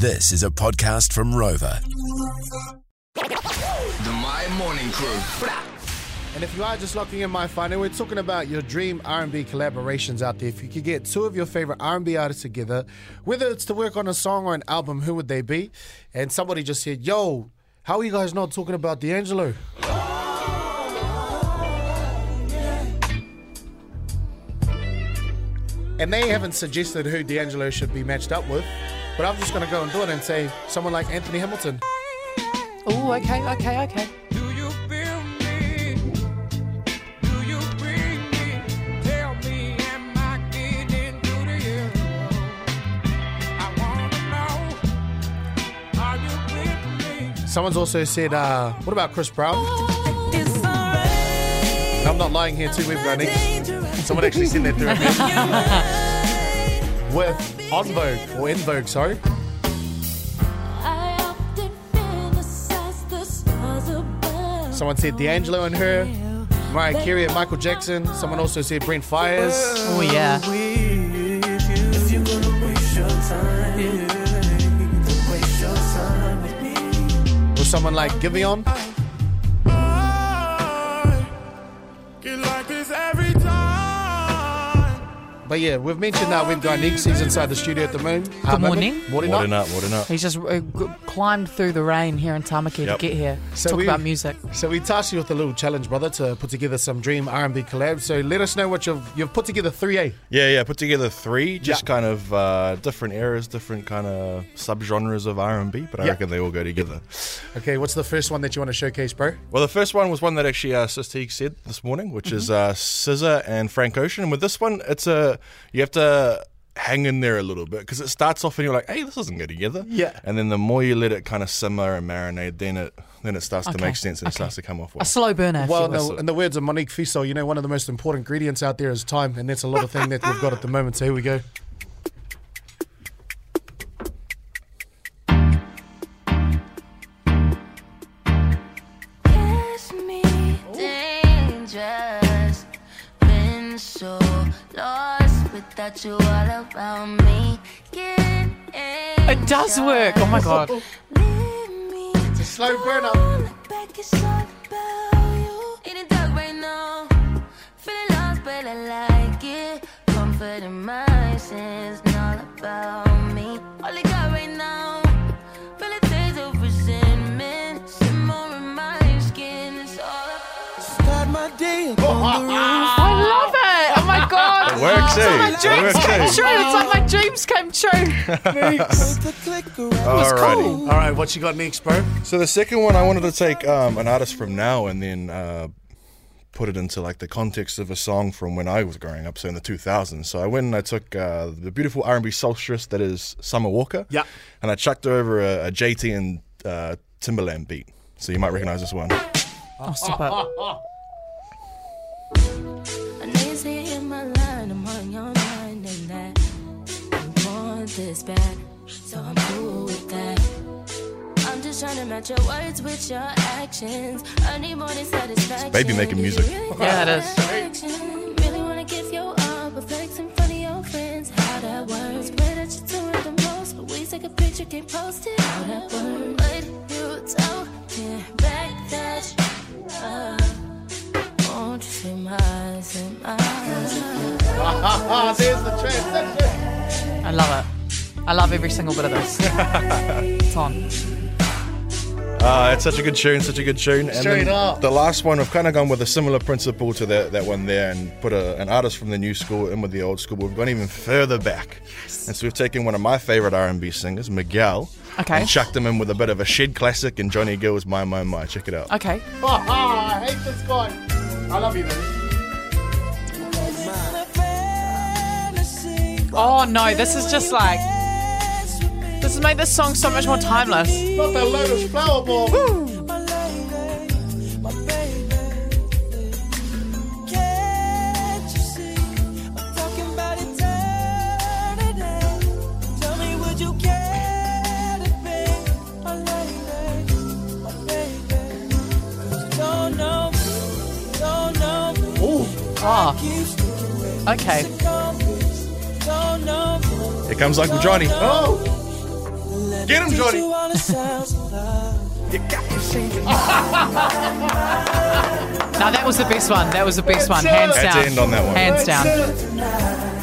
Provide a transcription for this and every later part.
This is a podcast from Rova. The Mai Morning Crew. And if you are just locking in my final, we're talking about your dream R&B collaborations out there. If you could get two of your favorite R&B artists together, whether it's to work on a song or an album, who would they be? And somebody just said, "Yo, how are you guys not talking about D'Angelo?" And they haven't suggested who D'Angelo should be matched up with, but I'm just going to go and do it and say someone like Anthony Hamilton. Oh, okay, okay, okay. Do you feel me? Do you bring me? Tell me, am I getting through to you? I wanna know, are you with me? Someone's also said, uh, what about Chris Brown? I'm not lying here too, we've got Nick. Someone actually sent that through. With On Vogue, or In Vogue, sorry. Someone said D'Angelo and her. Mariah Carey and Michael Jackson. Someone also said Brent Faiyaz. Oh, yeah. Or someone like Giveon. But yeah, we've mentioned that we've got Nick. He's inside the studio at the moment. Uh, Good morning. Morning. Morning up. up, morning up. He's just uh, g- climbed through the rain here in Tamaki Yep. to get here. So talk we- about music. So we tasked you with a little challenge, brother, to put together some dream R&B collabs. So let us know what you've you've put together. Three A. Yeah, yeah. Put together three, just Yeah. kind of uh, different eras, different kind of subgenres of R and B, but I Yeah. reckon they all go together. Okay, what's the first one that you want to showcase, bro? Well, the first one was one that actually uh, Sis Teague said this morning, which is uh, SZA and Frank Ocean. And with this one, it's a you have to hang in there a little bit because it starts off and you're like, hey, this doesn't go together. Yeah. And then the more you let it kind of simmer and marinate, then it then it starts to Okay, make sense and it okay. starts to come off well. A slow burner. if Well, in the, in the words of Monique Fiso, you know, one of the most important ingredients out there is time, and that's a lot of thing that we've got at the moment. So here we go. Kiss me dangerous. Been so lost without you all around me. Get it does work. Oh my god. It's a slow burner. Back it's all about you. In the dark right now. Feeling lost, but I like it. Comfort in my sins, and about me. All I got right now. Feel of resentment. Simmer in my skin. It's all Start my day up on the oh, It's like my dreams came true. It's like my dreams came true. Put the clicker out. Alrighty. All right, what you got next, bro? So the second one, I wanted to take um, an artist from now and then uh, put it into like the context of a song from when I was growing up, so in the 2000s. So I went and I took uh, the beautiful R&B songstress that is Summer Walker, Yeah. and I chucked her over a, a JT and uh, Timbaland beat. So you might recognize this one. Oh, stop it. my line, I'm on your mind and that you want this bad, so I'm cool with that. I'm just trying to match your words with your actions. I need more than satisfaction. baby making music. Yeah, it is. is. Really wanna give you up, but flex in front of your friends. How that works? Pray that you do it the most, but we take a picture, can't post it. How that works? What you tell me back that you up. Won't you see my, see my Ah, there's the transition. I love it. I love every single bit of this. it's on. Uh, it's such a good tune, such a good tune. And Straight then up. The last one, I've kind of gone with a similar principle to that, that one there and put a, an artist from the new school in with the old school. We've gone even further back. Yes. And so we've taken one of my favorite R&B singers, Miguel, Okay. and chucked him in with a bit of a shed classic and Johnny Gill's My, My, My. Check it out. Okay. Oh, I hate this guy. I love you, though. Oh no, this is just like this has made this song so much more timeless. Not the Lotus Flower Ball. Oh. Ah. Okay. Here comes Uncle Johnny. Oh, Get him, Johnny. No, that was the best one. That was the best one. Hands Had to down. end on that one. Hands down.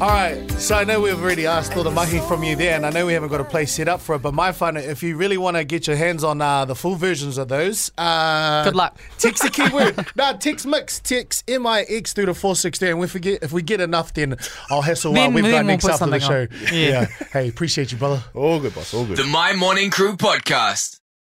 All right, so I know we've already asked all the mahi from you there, and I know we haven't got a place set up for it. But my fun, if you really want to get your hands on uh, the full versions of those, uh, Good luck. Text the keyword. no, text mix, text M I X through to four six three, and we forget if we get enough, then I'll hassle while we've then got we'll next put after the show. something on. Yeah. Hey, appreciate you, brother. All good, boss. All good. The Mai Morning Crew podcast.